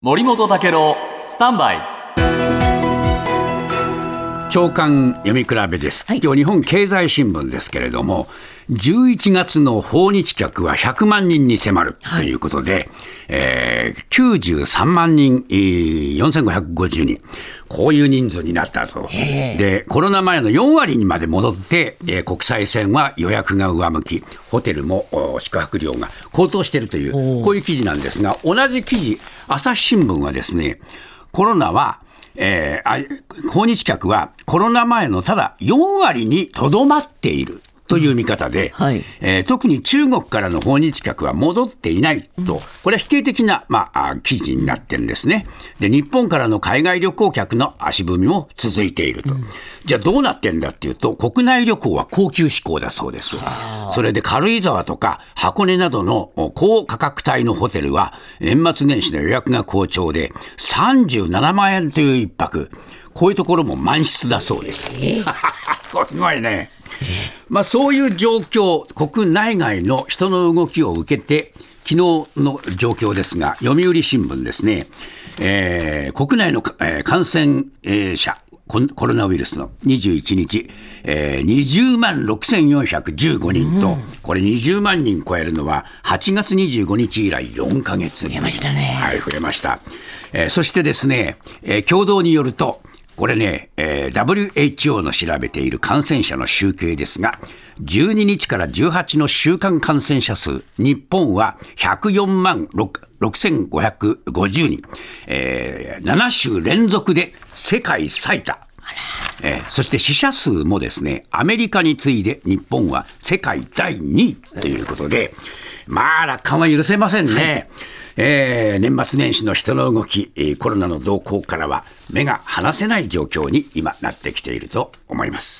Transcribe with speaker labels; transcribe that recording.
Speaker 1: 森本武郎スタンバイ。
Speaker 2: 長官読み比べです、
Speaker 3: はい。
Speaker 2: 今日日本経済新聞ですけれども11月の訪日客は100万人に迫るということで、えー93万人、えー4550人。こういう人数になったと。でコロナ前の4割にまで戻って、えー国際線は予約が上向きホテルもお宿泊料が高騰しているというこういう記事なんですが同じ記事朝日新聞はですねコロナはえー訪日客はコロナ前のただ4割にとどまっている。という見方で、
Speaker 3: はい
Speaker 2: えー特に中国からの訪日客は戻っていないと、これは否定的な、まあ、あ記事になってるんですね。で、日本からの海外旅行客の足踏みも続いていると。じゃあどうなってんだっていうと、国内旅行は高級志向だそうです。それで軽井沢とか箱根などのお高価格帯のホテルは年末年始の予約が好調で37万円という一泊。こういうところも満室だそうです。これ すごいね。まあ、そういう状況、国内外の人の動きを受けて、昨日の状況ですが、読売新聞ですね、えー国内の、えー感染えー者、コロナウイルスの21日、えー20万6415人と、これ20万人超えるのは8月25日以来4ヶ月。
Speaker 3: 増えましたね
Speaker 2: はい、増えました。えーそしてですね、えー共同によると、これね、えー WHO の調べている感染者の集計ですが、12日から18の週間感染者数、日本は104万6550人、えー7週連続で世界最多。えーそして死者数もですね、アメリカに次いで日本は世界第2位ということで、まあ楽観は許せませんね。えー年末年始の人の動き、えーコロナの動向からは目が離せない状況に今なってきていると思います。